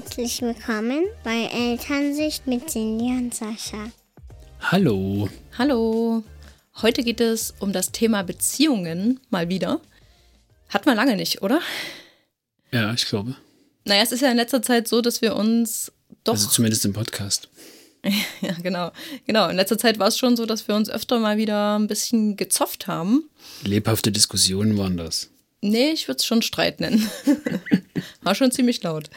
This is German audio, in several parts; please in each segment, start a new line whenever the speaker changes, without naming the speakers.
Herzlich willkommen bei Elternsicht mit Cindy und Sascha.
Hallo.
Hallo. Heute geht es um das Thema Beziehungen mal wieder. Hat man lange nicht, oder?
Ja, ich glaube.
Naja, es ist ja in letzter Zeit so, dass wir uns doch.
Also zumindest im Podcast.
ja, genau. Genau. In letzter Zeit war es schon so, dass wir uns öfter mal wieder ein bisschen gezofft haben.
Lebhafte Diskussionen waren das.
Nee, ich würde es schon Streit nennen. war schon ziemlich laut.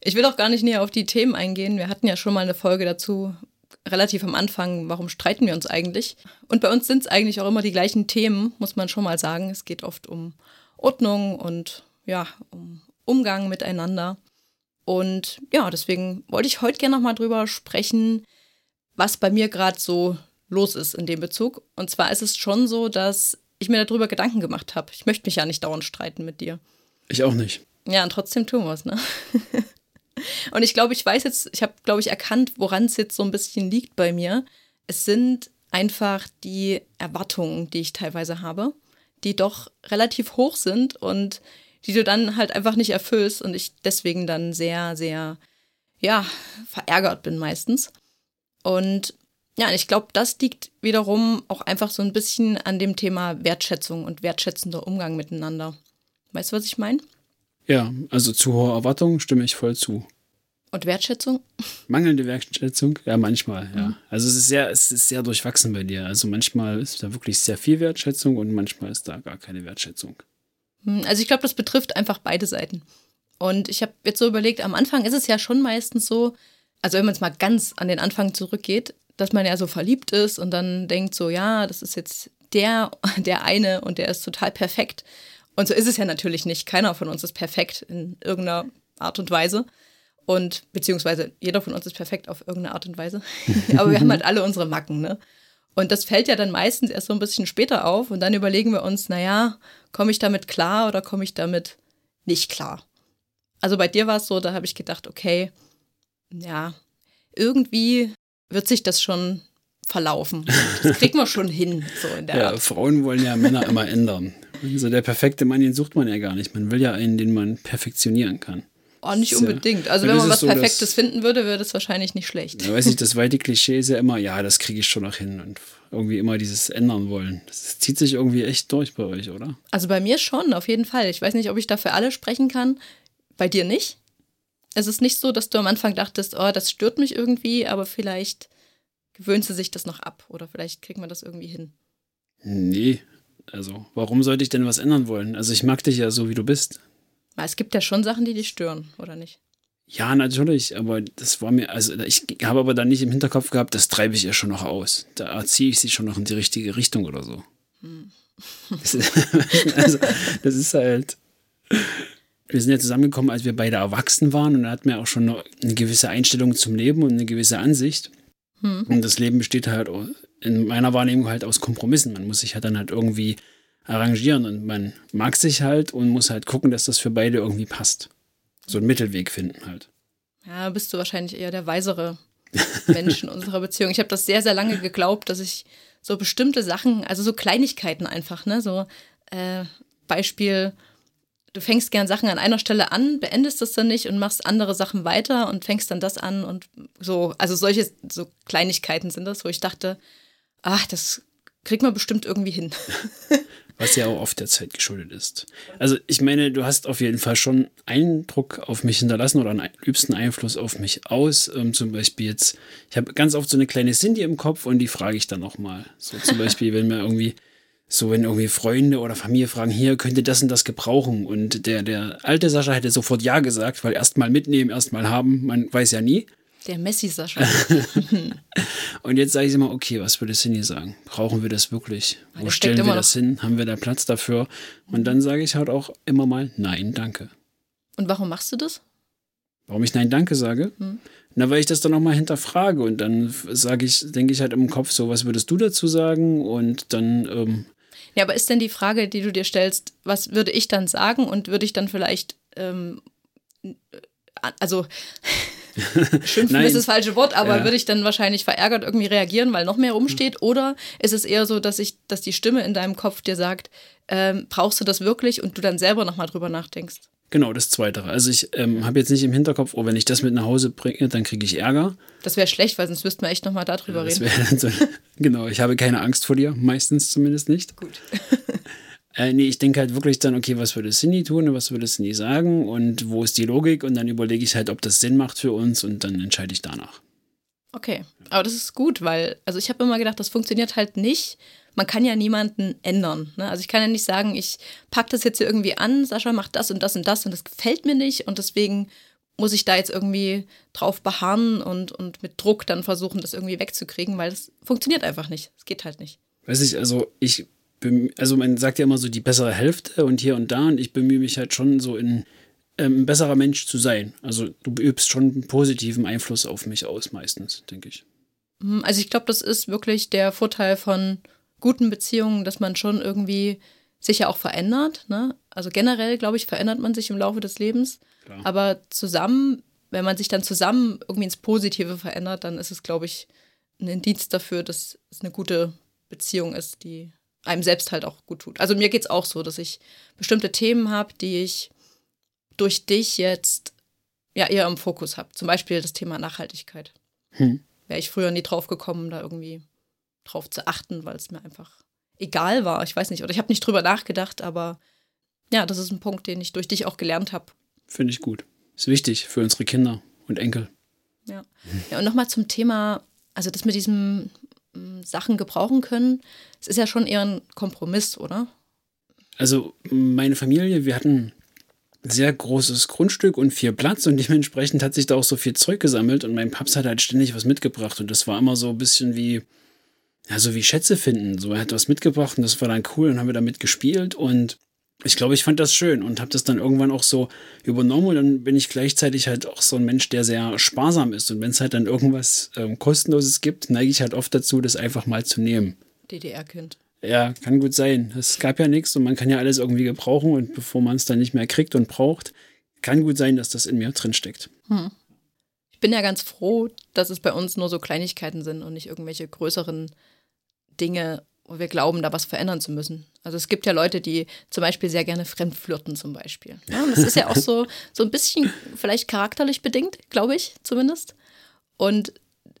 Ich will auch gar nicht näher auf die Themen eingehen. Wir hatten ja schon mal eine Folge dazu, relativ am Anfang, warum streiten wir uns eigentlich? Und bei uns sind es eigentlich auch immer die gleichen Themen, muss man schon mal sagen. Es geht oft um Ordnung und ja, um Umgang miteinander. Und ja, deswegen wollte ich heute gerne nochmal drüber sprechen, was bei mir gerade so los ist in dem Bezug. Und zwar ist es schon so, dass ich mir darüber Gedanken gemacht habe. Ich möchte mich ja nicht dauernd streiten mit dir.
Ich auch nicht.
Ja, und trotzdem tun wir es, ne? und ich glaube, ich weiß jetzt, ich habe, glaube ich, erkannt, woran es jetzt so ein bisschen liegt bei mir. Es sind einfach die Erwartungen, die ich teilweise habe, die doch relativ hoch sind und die du dann halt einfach nicht erfüllst und ich deswegen dann sehr, sehr, ja, verärgert bin meistens. Und ja, ich glaube, das liegt wiederum auch einfach so ein bisschen an dem Thema Wertschätzung und wertschätzender Umgang miteinander. Weißt du, was ich meine?
Ja, also zu hohe Erwartungen stimme ich voll zu.
Und Wertschätzung?
Mangelnde Wertschätzung? Ja, manchmal, ja. Mhm. Also es ist sehr, es ist sehr durchwachsen bei dir. Also manchmal ist da wirklich sehr viel Wertschätzung und manchmal ist da gar keine Wertschätzung.
Hm, also ich glaube, das betrifft einfach beide Seiten. Und ich habe jetzt so überlegt, am Anfang ist es ja schon meistens so, also wenn man es mal ganz an den Anfang zurückgeht, dass man ja so verliebt ist und dann denkt so, ja, das ist jetzt der, der eine und der ist total perfekt. Und so ist es ja natürlich nicht. Keiner von uns ist perfekt in irgendeiner Art und Weise. Und beziehungsweise jeder von uns ist perfekt auf irgendeine Art und Weise. Aber wir haben halt alle unsere Macken, ne? Und das fällt ja dann meistens erst so ein bisschen später auf und dann überlegen wir uns, naja, komme ich damit klar oder komme ich damit nicht klar? Also bei dir war es so, da habe ich gedacht, okay, ja, irgendwie wird sich das schon verlaufen. Das kriegen wir schon hin, so in der
Ja,
Art.
Frauen wollen ja Männer immer ändern. Also der perfekte Mann, den sucht man ja gar nicht. Man will ja einen, den man perfektionieren kann.
Oh, nicht
Ja.
unbedingt. Also wenn
das
man was
so,
Perfektes finden würde, wäre das wahrscheinlich nicht schlecht.
Ja, weiß ich, das weite Klischee ist ja immer, ja, das kriege ich schon noch hin. Und irgendwie immer dieses ändern wollen. Das zieht sich irgendwie echt durch bei euch, oder?
Also bei mir schon, auf jeden Fall. Ich weiß nicht, ob ich da für alle sprechen kann. Bei dir nicht. Es ist nicht so, dass du am Anfang dachtest, oh, das stört mich irgendwie, aber vielleicht gewöhnt sie sich das noch ab oder vielleicht kriegt man das irgendwie hin.
Nee. Also, warum sollte ich denn was ändern wollen? Also, ich mag dich ja so, wie du bist.
Es gibt ja schon Sachen, die dich stören, oder nicht?
Ja, natürlich, aber das war mir, also ich habe aber dann nicht im Hinterkopf gehabt, das treibe ich ja schon noch aus. Da erziehe ich sie schon noch in die richtige Richtung oder so. Das ist, also, das ist halt. Wir sind ja zusammengekommen, als wir beide erwachsen waren und da hatten wir auch schon eine gewisse Einstellung zum Leben und eine gewisse Ansicht. Und das Leben besteht halt in meiner Wahrnehmung halt aus Kompromissen. Man muss sich halt dann halt irgendwie arrangieren und man mag sich halt und muss halt gucken, dass das für beide irgendwie passt. So einen Mittelweg finden halt.
Ja, bist du wahrscheinlich eher der weisere Mensch in unserer Beziehung. Ich habe das sehr, sehr lange geglaubt, dass ich so bestimmte Sachen, also so Kleinigkeiten einfach, ne, so äh, Beispiel, du fängst gern Sachen an einer Stelle an, beendest das dann nicht und machst andere Sachen weiter und fängst dann das an und so, also solche so Kleinigkeiten sind das, wo ich dachte, ach, das kriegt man bestimmt irgendwie hin.
Was ja auch oft der Zeit geschuldet ist. Also ich meine, du hast auf jeden Fall schon Eindruck auf mich hinterlassen oder einen übsten Einfluss auf mich aus. Ähm, zum Beispiel jetzt, ich habe ganz oft so eine kleine Cindy im Kopf und die frage ich dann auch mal. So zum Beispiel, wenn mir irgendwie, so wenn irgendwie Freunde oder Familie fragen, hier könnte das und das gebrauchen. Und der, der alte Sascha hätte sofort Ja gesagt, weil erstmal mitnehmen, erstmal haben, man weiß ja nie.
Der Messi-Sascha.
Und jetzt sage ich immer, okay, was würde Cindy sagen? Brauchen wir das wirklich? Wo
steckt
stellen wir das hin? Haben wir da Platz dafür? Und dann sage ich halt auch immer mal Nein, danke.
Und warum machst du das?
Warum ich Nein, danke sage?
Hm.
Na, weil ich das dann nochmal hinterfrage und dann sage ich, denke ich halt im Kopf so, was würdest du dazu sagen? Und dann, ähm,
Ja, aber ist denn die Frage, die du dir stellst, was würde ich dann sagen und würde ich dann vielleicht, ähm, äh, also schimpfen ist das falsche Wort, aber
Ja.
würde ich dann wahrscheinlich verärgert irgendwie reagieren, weil noch mehr rumsteht? Oder ist es eher so, dass ich, dass die Stimme in deinem Kopf dir sagt, ähm, brauchst du das wirklich und du dann selber nochmal drüber nachdenkst?
Genau, das Zweite. Also ich ähm, habe jetzt nicht im Hinterkopf, oh, wenn ich das mit nach Hause bringe, dann kriege ich Ärger.
Das wäre schlecht, weil sonst müssten wir echt nochmal darüber
Das
reden.
so, genau, ich habe keine Angst vor dir, meistens zumindest nicht.
Gut.
Äh, nee, ich denke halt wirklich dann, okay, was würde Cindy tun und was würde Cindy sagen und wo ist die Logik und dann überlege ich halt, ob das Sinn macht für uns und dann entscheide ich danach.
Okay, aber das ist gut, weil, also ich habe immer gedacht, das funktioniert halt nicht. Man kann ja niemanden ändern. Ne? Also ich kann ja nicht sagen, ich packe das jetzt hier irgendwie an, Sascha macht das und das und das und das gefällt mir nicht und deswegen muss ich da jetzt irgendwie drauf beharren und, und mit Druck dann versuchen, das irgendwie wegzukriegen, weil das funktioniert einfach nicht. Es geht halt nicht.
Weiß ich, also ich, also man sagt ja immer so die bessere Hälfte und hier und da und ich bemühe mich halt schon so in ähm, ein besserer Mensch zu sein. Also du übst schon einen positiven Einfluss auf mich aus meistens, denke ich.
Hm, Also ich glaube, das ist wirklich der Vorteil von guten Beziehungen, dass man schon irgendwie sich ja auch verändert. Ne? Also generell, glaube ich, verändert man sich im Laufe des Lebens.
Klar.
Aber zusammen, wenn man sich dann zusammen irgendwie ins Positive verändert, dann ist es, glaube ich, ein Indiz dafür, dass es eine gute Beziehung ist, die einem selbst halt auch gut tut. Also mir geht es auch so, dass ich bestimmte Themen habe, die ich durch dich jetzt ja eher im Fokus habe. Zum Beispiel das Thema Nachhaltigkeit
Hm.
wäre ich früher nie drauf gekommen, da irgendwie drauf zu achten, weil es mir einfach egal war. Ich weiß nicht, oder ich habe nicht drüber nachgedacht, aber ja, das ist ein Punkt, den ich durch dich auch gelernt habe.
Finde ich gut. Ist wichtig für unsere Kinder und Enkel.
Ja. ja, und nochmal zum Thema, also das mit diesem Sachen gebrauchen können, es ist ja schon eher ein Kompromiss, oder?
Also meine Familie, wir hatten sehr großes Grundstück und viel Platz und dementsprechend hat sich da auch so viel Zeug gesammelt und mein Paps hat halt ständig was mitgebracht und das war immer so ein bisschen wie, ja, wie Schätze finden. So, er hat was mitgebracht und das war dann cool und haben wir damit gespielt und ich glaube, ich fand das schön und habe das dann irgendwann auch so übernommen und dann bin ich gleichzeitig halt auch so ein Mensch, der sehr sparsam ist und wenn es halt dann irgendwas ähm, kostenloses gibt, neige ich halt oft dazu, das einfach mal zu nehmen.
DDR-Kind.
Ja, kann gut sein. Es gab ja nichts und man kann ja alles irgendwie gebrauchen und bevor man es dann nicht mehr kriegt und braucht, kann gut sein, dass das in mir drin steckt.
Ich bin ja ganz froh, dass es bei uns nur so Kleinigkeiten sind und nicht irgendwelche größeren Dinge, wir glauben, da was verändern zu müssen. Also es gibt ja Leute, die zum Beispiel sehr gerne fremdflirten zum Beispiel. Ja, und das ist ja auch so, so ein bisschen vielleicht charakterlich bedingt, glaube ich zumindest. Und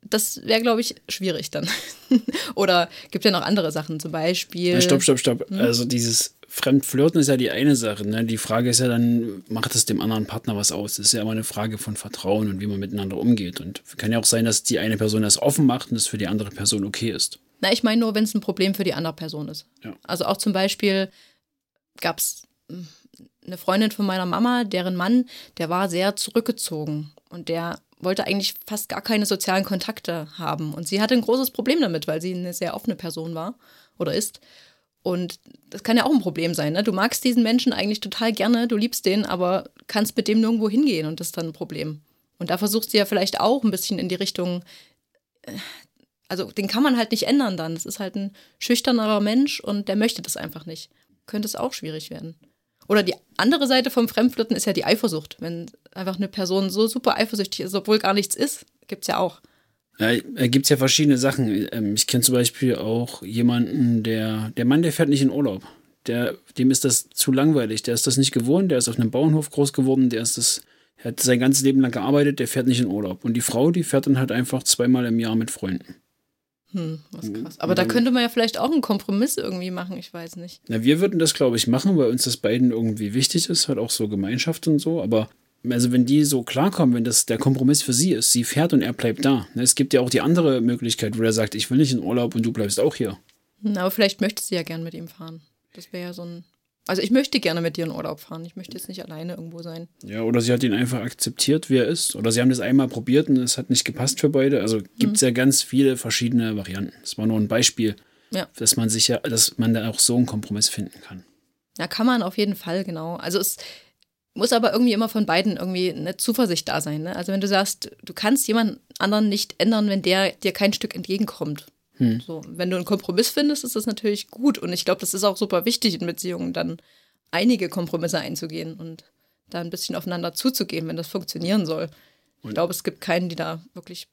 das wäre, glaube ich, schwierig dann. Oder gibt ja noch andere Sachen, zum Beispiel.
Ja, stopp, stopp, stopp. Also dieses Fremdflirten ist ja die eine Sache. Ne? Die Frage ist ja dann, macht es dem anderen Partner was aus? Das ist ja immer eine Frage von Vertrauen und wie man miteinander umgeht. Und kann ja auch sein, dass die eine Person das offen macht und das für die andere Person okay ist.
Na, ich meine nur, wenn es ein Problem für die andere Person ist.
Ja.
Also auch zum Beispiel gab es eine Freundin von meiner Mama, deren Mann, der war sehr zurückgezogen und der wollte eigentlich fast gar keine sozialen Kontakte haben. Und sie hatte ein großes Problem damit, weil sie eine sehr offene Person war oder ist. Und das kann ja auch ein Problem sein. Ne? Du magst diesen Menschen eigentlich total gerne, du liebst den, aber kannst mit dem nirgendwo hingehen und das ist dann ein Problem. Und da versuchst du ja vielleicht auch ein bisschen in die Richtung, äh, also den kann man halt nicht ändern dann. Das ist halt ein schüchternerer Mensch und der möchte das einfach nicht. Könnte es auch schwierig werden. Oder die andere Seite vom Fremdflirten ist ja die Eifersucht. Wenn einfach eine Person so super eifersüchtig ist, obwohl gar nichts ist, gibt es ja auch.
Ja, gibt es ja verschiedene Sachen. Ähm, Ich kenne zum Beispiel auch jemanden, der, der Mann, der fährt nicht in Urlaub. Der, dem ist das zu langweilig. Der ist das nicht gewohnt. Der ist auf einem Bauernhof groß geworden. Der ist das, hat sein ganzes Leben lang gearbeitet. Der fährt nicht in Urlaub. Und die Frau, die fährt dann halt einfach zweimal im Jahr mit Freunden.
Hm, was krass. Aber da könnte man ja vielleicht auch einen Kompromiss irgendwie machen, ich weiß nicht.
Na, wir würden das, glaube ich, machen, weil uns das beiden irgendwie wichtig ist, halt auch so Gemeinschaft und so. Aber also wenn die so klarkommen, wenn das der Kompromiss für sie ist, sie fährt und er bleibt da. Ne, Es gibt ja auch die andere Möglichkeit, wo er sagt, ich will nicht in Urlaub und du bleibst auch hier.
Na, aber vielleicht möchte sie ja gern mit ihm fahren. Das wäre ja so ein. Also ich möchte gerne mit dir in Urlaub fahren. Ich möchte jetzt nicht alleine irgendwo sein.
Ja, oder sie hat ihn einfach akzeptiert, wie er ist. Oder sie haben das einmal probiert und es hat nicht gepasst für beide. Also gibt es ja ganz viele verschiedene Varianten. Das war nur ein Beispiel,
Ja.
dass man sich ja, dass man da auch so einen Kompromiss finden kann.
Ja, kann man auf jeden Fall, genau. Also es muss aber irgendwie immer von beiden irgendwie eine Zuversicht da sein. Ne? Also wenn du sagst, du kannst jemand anderen nicht ändern, wenn der dir kein Stück entgegenkommt. So, wenn du einen Kompromiss findest, ist das natürlich gut. Und ich glaube, das ist auch super wichtig in Beziehungen, dann einige Kompromisse einzugehen und da ein bisschen aufeinander zuzugehen, wenn das funktionieren soll. Ich glaube, es gibt keinen, die da wirklich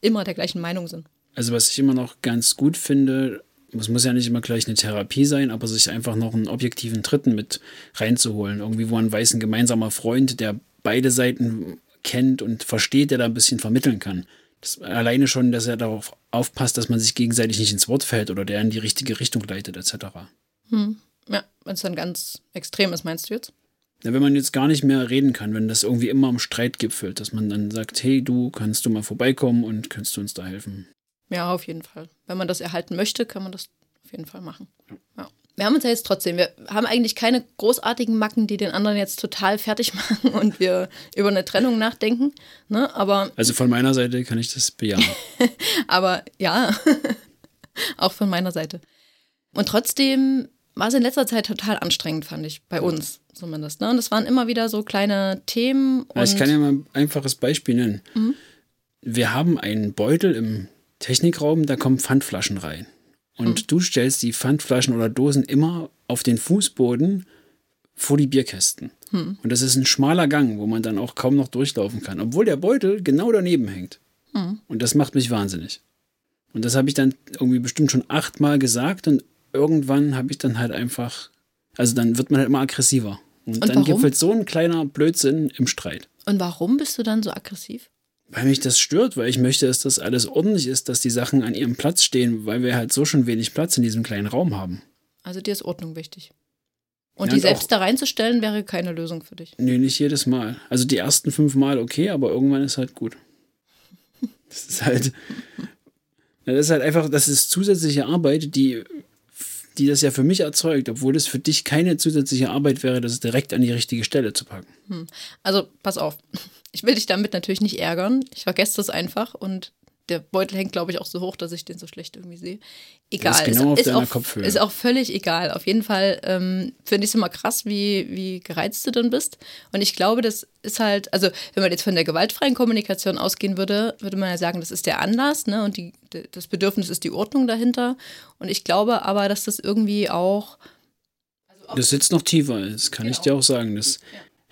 immer der gleichen Meinung sind.
Also was ich immer noch ganz gut finde, es muss ja nicht immer gleich eine Therapie sein, aber sich einfach noch einen objektiven Dritten mit reinzuholen. Irgendwie, wo man weiß, ein gemeinsamer Freund, der beide Seiten kennt und versteht, der da ein bisschen vermitteln kann. Das, alleine schon, dass er darauf aufpasst, dass man sich gegenseitig nicht ins Wort fällt oder der in die richtige Richtung leitet, etc.
Hm. Ja, wenn es dann ganz extrem ist, meinst du jetzt?
Ja, wenn man jetzt gar nicht mehr reden kann, wenn das irgendwie immer am Streit gipfelt, dass man dann sagt, hey, du kannst du mal vorbeikommen und kannst du uns da helfen.
Ja, auf jeden Fall. Wenn man das erhalten möchte, kann man das auf jeden Fall machen. Ja. Wir haben uns ja jetzt trotzdem, wir haben eigentlich keine großartigen Macken, die den anderen jetzt total fertig machen und wir über eine Trennung nachdenken. Ne? Aber,
Also von meiner Seite kann ich das bejahen.
aber ja, auch von meiner Seite. Und trotzdem war es in letzter Zeit total anstrengend, fand ich, bei uns zumindest. Ne? Und es waren immer wieder so kleine Themen.
Ja, ich kann ja mal ein einfaches Beispiel nennen.
Mhm.
Wir haben einen Beutel im Technikraum, da kommen Pfandflaschen rein. Und
Mhm.
du stellst die Pfandflaschen oder Dosen immer auf den Fußboden vor die Bierkästen.
Mhm.
Und das ist ein schmaler Gang, wo man dann auch kaum noch durchlaufen kann, obwohl der Beutel genau daneben hängt.
Mhm.
Und das macht mich wahnsinnig. Und das habe ich dann irgendwie bestimmt schon achtmal gesagt und irgendwann habe ich dann halt einfach, also dann wird man halt immer aggressiver. Und,
Und
dann gipfelt so ein kleiner Blödsinn im Streit.
Und warum bist du dann so aggressiv?
Weil mich das stört, weil ich möchte, dass das alles ordentlich ist, dass die Sachen an ihrem Platz stehen, weil wir halt so schon wenig Platz in diesem kleinen Raum haben.
Also dir ist Ordnung wichtig. Und
Ja,
die
und
selbst da reinzustellen, wäre keine Lösung für dich.
Nee, nicht jedes Mal. Also die ersten fünf Mal okay, aber irgendwann ist halt gut. Das ist halt. Das ist halt einfach, das ist zusätzliche Arbeit, die, die das ja für mich erzeugt, obwohl es für dich keine zusätzliche Arbeit wäre, das direkt an die richtige Stelle zu packen.
Also pass auf. Ich will dich damit natürlich nicht ärgern. Ich vergesse das einfach und der Beutel hängt, glaube ich, auch so hoch, dass ich den so schlecht irgendwie sehe. Egal.
ist genau auf
ist,
deiner
auch,
Kopfhöhe.
ist auch völlig egal. Auf jeden Fall ähm, finde ich es immer krass, wie, wie gereizt du dann bist. Und ich glaube, das ist halt, also wenn man jetzt von der gewaltfreien Kommunikation ausgehen würde, würde man ja sagen, das ist der Anlass, ne? Und die, das Bedürfnis ist die Ordnung dahinter. Und ich glaube aber, dass das irgendwie auch
Das sitzt noch tiefer, das kann ich dir auch sagen. Das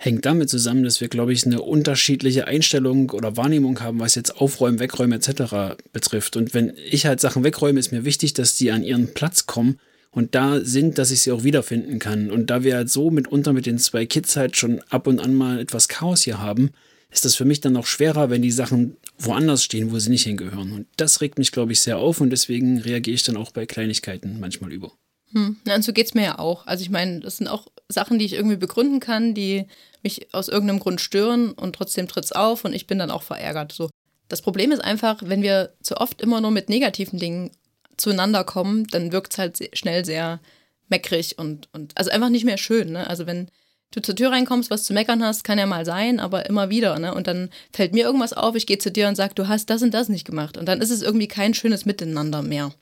hängt damit zusammen, dass wir, glaube ich, eine unterschiedliche Einstellung oder Wahrnehmung haben, was jetzt Aufräumen, Wegräumen etc. betrifft. Und wenn ich halt Sachen wegräume, ist mir wichtig, dass die an ihren Platz kommen und da sind, dass ich sie auch wiederfinden kann. Und da wir halt so mitunter mit den zwei Kids halt schon ab und an mal etwas Chaos hier haben, ist das für mich dann noch schwerer, wenn die Sachen woanders stehen, wo sie nicht hingehören. Und das regt mich, glaube ich, sehr auf und deswegen reagiere ich dann auch bei Kleinigkeiten manchmal über.
Hm. Na, und so geht's mir ja auch. Also ich meine, das sind auch Sachen, die ich irgendwie begründen kann, die mich aus irgendeinem Grund stören und trotzdem tritt's auf und ich bin dann auch verärgert. So. Das Problem ist einfach, wenn wir zu oft immer nur mit negativen Dingen zueinander kommen, dann wirkt's halt se- schnell sehr meckrig und, und also einfach nicht mehr schön. Ne? Also wenn du zur Tür reinkommst, was zu meckern hast, kann ja mal sein, aber immer wieder. Ne? Und dann fällt mir irgendwas auf, ich gehe zu dir und sag, du hast das und das nicht gemacht. Und dann ist es irgendwie kein schönes Miteinander mehr.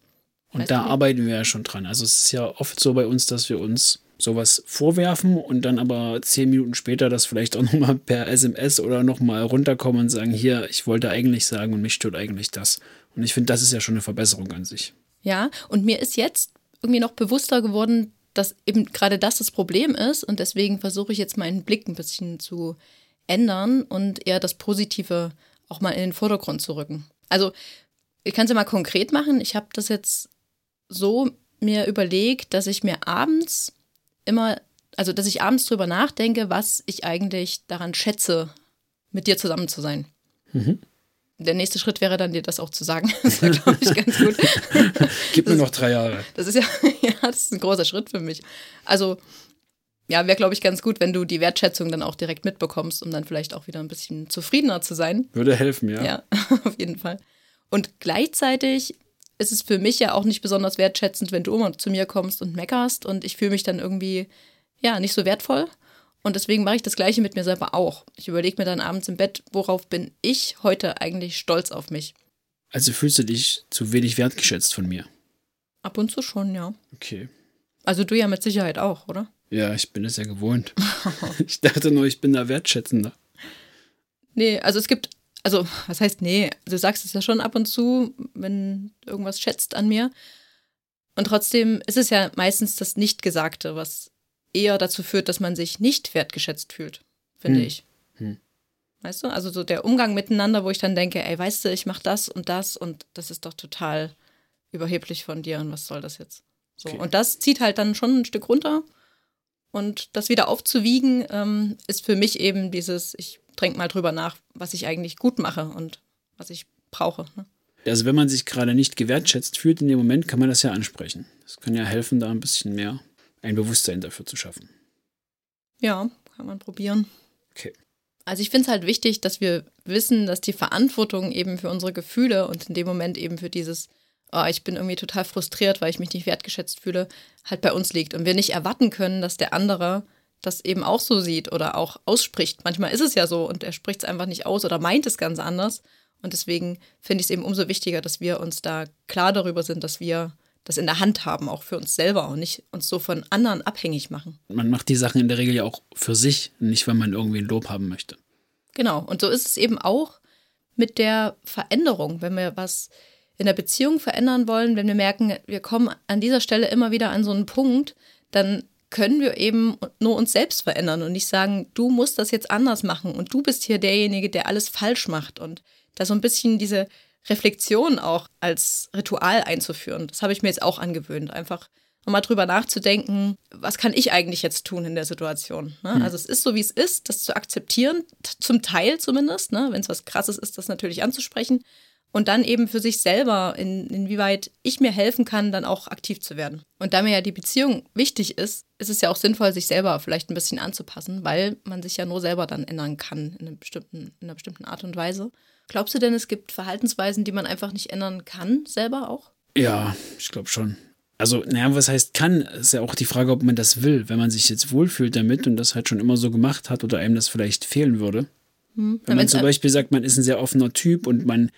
Und
Weißt
da
du?
arbeiten wir ja schon dran. Also es ist ja oft so bei uns, dass wir uns sowas vorwerfen und dann aber zehn Minuten später das vielleicht auch nochmal per SMS oder nochmal runterkommen und sagen, hier, ich wollte eigentlich sagen und mich stört eigentlich das. Und ich finde, das ist ja schon eine Verbesserung an sich.
Ja, und mir ist jetzt irgendwie noch bewusster geworden, dass eben gerade das das Problem ist und deswegen versuche ich jetzt meinen Blick ein bisschen zu ändern und eher das Positive auch mal in den Vordergrund zu rücken. Also, ich kann es ja mal konkret machen. Ich habe das jetzt so mir überlegt, dass ich mir abends immer, also dass ich abends drüber nachdenke, was ich eigentlich daran schätze, mit dir zusammen zu sein. Der nächste Schritt wäre dann, dir das auch zu sagen. Das wäre, glaube ich, ganz gut.
Gib mir noch drei Jahre.
Das ist ja, ja, das ist ein großer Schritt für mich. Also, ja, wäre, glaube ich, ganz gut, wenn du die Wertschätzung dann auch direkt mitbekommst, um dann vielleicht auch wieder ein bisschen zufriedener zu sein.
Würde helfen, ja.
Ja, auf jeden Fall. Und gleichzeitig ist es für mich ja auch nicht besonders wertschätzend, wenn du immer zu mir kommst und meckerst und ich fühle mich dann irgendwie, ja, nicht so wertvoll. Und deswegen mache ich das Gleiche mit mir selber auch. Ich überlege mir dann abends im Bett, worauf bin ich heute eigentlich stolz auf mich.
Also fühlst du dich zu wenig wertgeschätzt von mir.
Ab und zu schon, ja.
Okay.
Also du ja mit Sicherheit auch, oder?
Ja, ich bin es ja gewohnt. ich dachte nur, ich bin da wertschätzender.
Nee, also es gibt, also was heißt nee? Du sagst es ja schon ab und zu, wenn irgendwas schätzt an mir. Und trotzdem ist es ja meistens das Nichtgesagte, was eher dazu führt, dass man sich nicht wertgeschätzt fühlt, finde
Hm.
ich.
Hm.
Weißt du? Also so der Umgang miteinander, wo ich dann denke, ey, weißt du, ich mach das und das und das ist doch total überheblich von dir und was soll das jetzt? So. Okay. Und das zieht halt dann schon ein Stück runter. Und das wieder aufzuwiegen, ähm, ist für mich eben dieses, ich denke mal drüber nach, was ich eigentlich gut mache und was ich brauche. Ne?
Also wenn man sich gerade nicht gewertschätzt fühlt in dem Moment, kann man das ja ansprechen. Das kann ja helfen, da ein bisschen mehr ein Bewusstsein dafür zu schaffen.
Ja, kann man probieren.
Okay.
Also ich finde es halt wichtig, dass wir wissen, dass die Verantwortung eben für unsere Gefühle und in dem Moment eben für dieses, oh, ich bin irgendwie total frustriert, weil ich mich nicht wertgeschätzt fühle, halt bei uns liegt. Und wir nicht erwarten können, dass der andere das eben auch so sieht oder auch ausspricht. Manchmal ist es ja so und er spricht es einfach nicht aus oder meint es ganz anders. Und deswegen finde ich es eben umso wichtiger, dass wir uns da klar darüber sind, dass wir das in der Hand haben, auch für uns selber und nicht uns so von anderen abhängig machen.
Man macht die Sachen in der Regel ja auch für sich, nicht weil man irgendwie ein Lob haben möchte.
Genau, und so ist es eben auch mit der Veränderung. Wenn wir was in der Beziehung verändern wollen, wenn wir merken, wir kommen an dieser Stelle immer wieder an so einen Punkt, dann können wir eben nur uns selbst verändern und nicht sagen, du musst das jetzt anders machen und du bist hier derjenige, der alles falsch macht. Und da so ein bisschen diese Reflexion auch als Ritual einzuführen. Das habe ich mir jetzt auch angewöhnt, einfach nochmal drüber nachzudenken, was kann ich eigentlich jetzt tun in der Situation. Ne? Hm. Also es ist so, wie es ist, das zu akzeptieren, zum Teil zumindest, ne? wenn es was Krasses ist, das natürlich anzusprechen und dann eben für sich selber, in, inwieweit ich mir helfen kann, dann auch aktiv zu werden. Und da mir ja die Beziehung wichtig ist, ist es ja auch sinnvoll, sich selber vielleicht ein bisschen anzupassen, weil man sich ja nur selber dann ändern kann in, einem bestimmten, in einer bestimmten Art und Weise. Glaubst du denn, es gibt Verhaltensweisen, die man einfach nicht ändern kann, selber auch?
Ja, ich glaube schon. Also, naja, was heißt kann, ist ja auch die Frage, ob man das will. Wenn man sich jetzt wohlfühlt damit und das halt schon immer so gemacht hat oder einem das vielleicht fehlen würde. Hm. Wenn man zum Beispiel sagt, man ist ein sehr offener Typ und man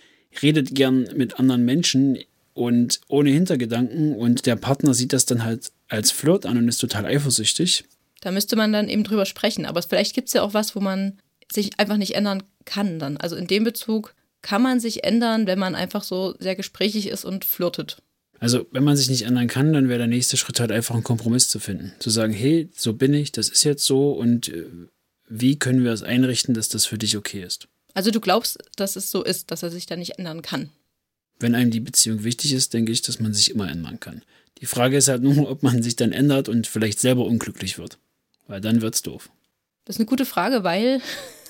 redet gern mit anderen Menschen und ohne Hintergedanken und der Partner sieht das dann halt als Flirt an und ist total eifersüchtig.
Da müsste man dann eben drüber sprechen. Aber vielleicht gibt es ja auch was, wo man sich einfach nicht ändern kann dann. Also in dem Bezug kann man sich ändern, wenn man einfach so sehr gesprächig ist und flirtet.
Also wenn man sich nicht ändern kann, dann wäre der nächste Schritt halt einfach einen Kompromiss zu finden. Zu sagen, hey, so bin ich, das ist jetzt so und äh, wie können wir es einrichten, dass das für dich okay ist.
Also du glaubst, dass es so ist, dass er sich da nicht ändern kann?
Wenn einem die Beziehung wichtig ist, denke ich, dass man sich immer ändern kann. Die Frage ist halt nur, ob man sich dann ändert und vielleicht selber unglücklich wird. Weil dann wird's doof.
Das ist eine gute Frage, weil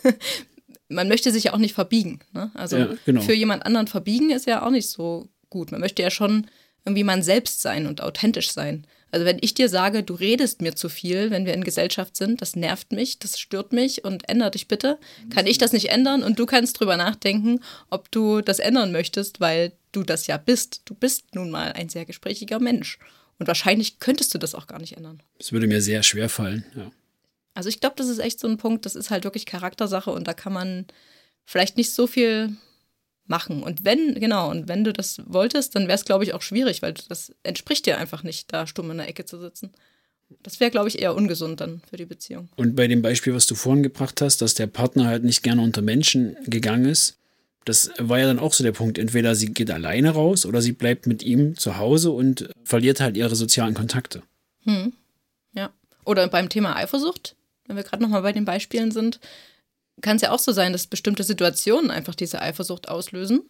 man möchte sich ja auch nicht verbiegen. Ne? Also
ja, genau.
für jemand anderen verbiegen ist ja auch nicht so gut. Man möchte ja schon irgendwie man selbst sein und authentisch sein. Also wenn ich dir sage, du redest mir zu viel, wenn wir in Gesellschaft sind, das nervt mich, das stört mich und ändere dich bitte, kann ich das nicht ändern und du kannst drüber nachdenken, ob du das ändern möchtest, weil du das ja bist. Du bist nun mal ein sehr gesprächiger Mensch. Und wahrscheinlich könntest du das auch gar nicht ändern.
Das würde mir sehr schwer fallen, ja.
Also ich glaube, das ist echt so ein Punkt, das ist halt wirklich Charaktersache und da kann man vielleicht nicht so viel machen. Und wenn, genau, und wenn du das wolltest, dann wäre es, glaube ich, auch schwierig, weil das entspricht dir einfach nicht, da stumm in der Ecke zu sitzen. Das wäre, glaube ich, eher ungesund dann für die Beziehung.
Und bei dem Beispiel, was du vorhin gebracht hast, dass der Partner halt nicht gerne unter Menschen gegangen ist, das war ja dann auch so der Punkt. Entweder sie geht alleine raus oder sie bleibt mit ihm zu Hause und verliert halt ihre sozialen Kontakte.
Hm. Ja. Oder beim Thema Eifersucht wenn wir gerade nochmal bei den Beispielen sind, kann es ja auch so sein, dass bestimmte Situationen einfach diese Eifersucht auslösen.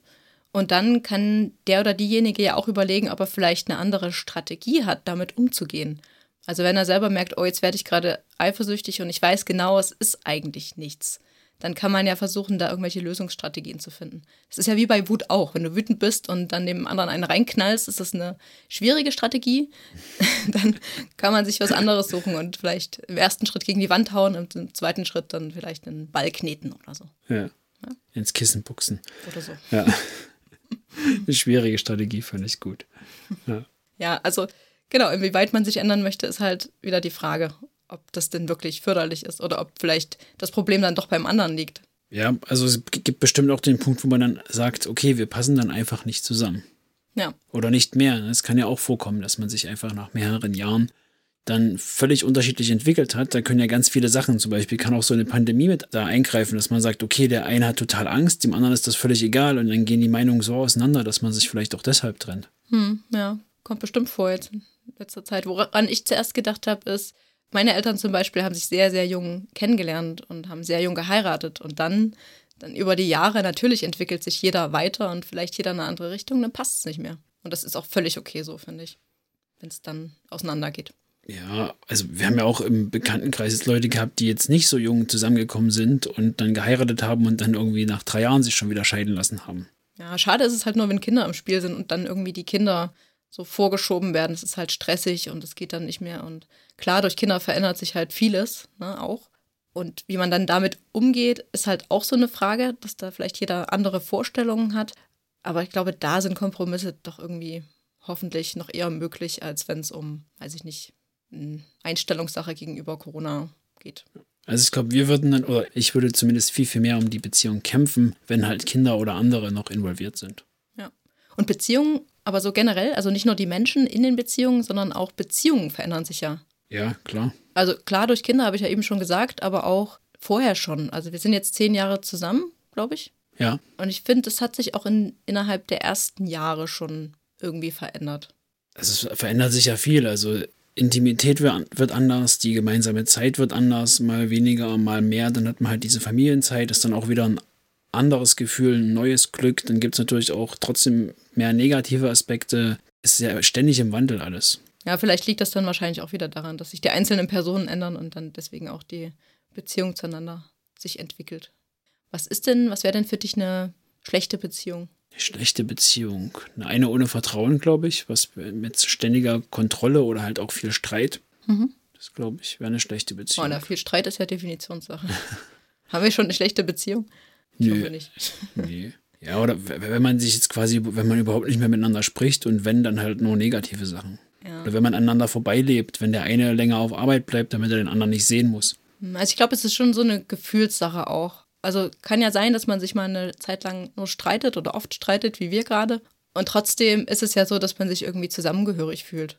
Und dann kann der oder diejenige ja auch überlegen, ob er vielleicht eine andere Strategie hat, damit umzugehen. Also wenn er selber merkt, oh, jetzt werde ich gerade eifersüchtig und ich weiß genau, es ist eigentlich nichts dann kann man ja versuchen, da irgendwelche Lösungsstrategien zu finden. Das ist ja wie bei Wut auch. Wenn du wütend bist und dann dem anderen einen reinknallst, ist das eine schwierige Strategie. dann kann man sich was anderes suchen und vielleicht im ersten Schritt gegen die Wand hauen und im zweiten Schritt dann vielleicht einen Ball kneten oder so.
Ja. ja? Ins Kissen buchsen.
Oder so.
Ja. eine schwierige Strategie, fand ich gut. Ja.
ja, also genau, inwieweit man sich ändern möchte, ist halt wieder die Frage ob das denn wirklich förderlich ist oder ob vielleicht das Problem dann doch beim anderen liegt.
Ja, also es gibt bestimmt auch den Punkt, wo man dann sagt, okay, wir passen dann einfach nicht zusammen.
Ja.
Oder nicht mehr. Es kann ja auch vorkommen, dass man sich einfach nach mehreren Jahren dann völlig unterschiedlich entwickelt hat. Da können ja ganz viele Sachen, zum Beispiel kann auch so eine Pandemie mit da eingreifen, dass man sagt, okay, der eine hat total Angst, dem anderen ist das völlig egal und dann gehen die Meinungen so auseinander, dass man sich vielleicht auch deshalb trennt.
Hm, ja, kommt bestimmt vor jetzt in letzter Zeit. Woran ich zuerst gedacht habe, ist, meine Eltern zum Beispiel haben sich sehr, sehr jung kennengelernt und haben sehr jung geheiratet. Und dann, dann über die Jahre, natürlich entwickelt sich jeder weiter und vielleicht jeder in eine andere Richtung, dann passt es nicht mehr. Und das ist auch völlig okay so, finde ich, wenn es dann auseinandergeht.
Ja, also wir haben ja auch im Bekanntenkreis jetzt Leute gehabt, die jetzt nicht so jung zusammengekommen sind und dann geheiratet haben und dann irgendwie nach drei Jahren sich schon wieder scheiden lassen haben.
Ja, schade ist es halt nur, wenn Kinder im Spiel sind und dann irgendwie die Kinder so vorgeschoben werden. Es ist halt stressig und es geht dann nicht mehr. Und klar, durch Kinder verändert sich halt vieles, ne, auch. Und wie man dann damit umgeht, ist halt auch so eine Frage, dass da vielleicht jeder andere Vorstellungen hat. Aber ich glaube, da sind Kompromisse doch irgendwie hoffentlich noch eher möglich, als wenn es um, weiß ich nicht, Einstellungssache gegenüber Corona geht.
Also ich glaube, wir würden dann, oder ich würde zumindest viel, viel mehr um die Beziehung kämpfen, wenn halt Kinder oder andere noch involviert sind.
Ja. Und Beziehungen, aber so generell, also nicht nur die Menschen in den Beziehungen, sondern auch Beziehungen verändern sich ja.
Ja, klar.
Also klar, durch Kinder habe ich ja eben schon gesagt, aber auch vorher schon. Also wir sind jetzt zehn Jahre zusammen, glaube ich.
Ja.
Und ich finde, es hat sich auch in, innerhalb der ersten Jahre schon irgendwie verändert.
Also es verändert sich ja viel. Also Intimität wird anders, die gemeinsame Zeit wird anders, mal weniger, mal mehr. Dann hat man halt diese Familienzeit, ist dann auch wieder ein anderes Gefühl, ein neues Glück. Dann gibt es natürlich auch trotzdem mehr negative Aspekte. Ist ja ständig im Wandel alles.
Ja, vielleicht liegt das dann wahrscheinlich auch wieder daran, dass sich die einzelnen Personen ändern und dann deswegen auch die Beziehung zueinander sich entwickelt. Was ist denn, was wäre denn für dich eine schlechte Beziehung?
schlechte Beziehung. Eine ohne Vertrauen, glaube ich, was mit ständiger Kontrolle oder halt auch viel Streit. Mhm. Das, glaube ich, wäre eine schlechte Beziehung.
Oh, na, viel Streit ist ja Definitionssache. Haben wir schon eine schlechte Beziehung?
Ich Nö. hoffe nicht. nee. Ja, oder wenn man sich jetzt quasi, wenn man überhaupt nicht mehr miteinander spricht und wenn, dann halt nur negative Sachen. Ja. Oder wenn man aneinander vorbeilebt, wenn der eine länger auf Arbeit bleibt, damit er den anderen nicht sehen muss.
Also ich glaube, es ist schon so eine Gefühlssache auch. Also kann ja sein, dass man sich mal eine Zeit lang nur streitet oder oft streitet, wie wir gerade. Und trotzdem ist es ja so, dass man sich irgendwie zusammengehörig fühlt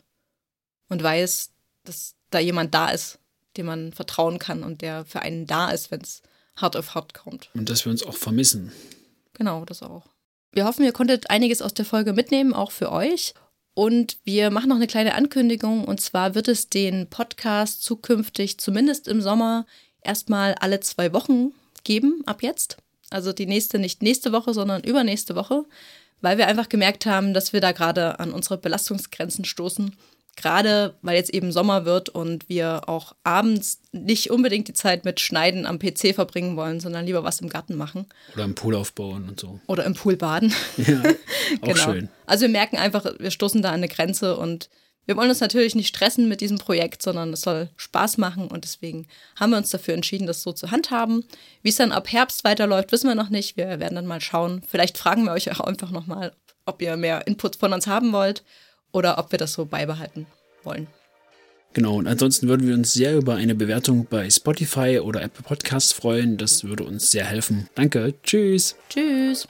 und weiß, dass da jemand da ist, dem man vertrauen kann und der für einen da ist, wenn es hart auf hart kommt.
Und dass wir uns auch vermissen.
Genau, das auch. Wir hoffen, ihr konntet einiges aus der Folge mitnehmen, auch für euch. Und wir machen noch eine kleine Ankündigung. Und zwar wird es den Podcast zukünftig, zumindest im Sommer, erstmal alle zwei Wochen geben ab jetzt. Also die nächste nicht nächste Woche, sondern übernächste Woche, weil wir einfach gemerkt haben, dass wir da gerade an unsere Belastungsgrenzen stoßen. Gerade weil jetzt eben Sommer wird und wir auch abends nicht unbedingt die Zeit mit Schneiden am PC verbringen wollen, sondern lieber was im Garten machen.
Oder im Pool aufbauen und so.
Oder im Pool baden.
Ja, auch genau. schön.
Also wir merken einfach, wir stoßen da an eine Grenze und wir wollen uns natürlich nicht stressen mit diesem Projekt, sondern es soll Spaß machen und deswegen haben wir uns dafür entschieden, das so zu handhaben. Wie es dann ab Herbst weiterläuft, wissen wir noch nicht. Wir werden dann mal schauen. Vielleicht fragen wir euch auch einfach nochmal, ob ihr mehr Input von uns haben wollt oder ob wir das so beibehalten wollen.
Genau, und ansonsten würden wir uns sehr über eine Bewertung bei Spotify oder Apple Podcasts freuen. Das würde uns sehr helfen. Danke, tschüss.
Tschüss.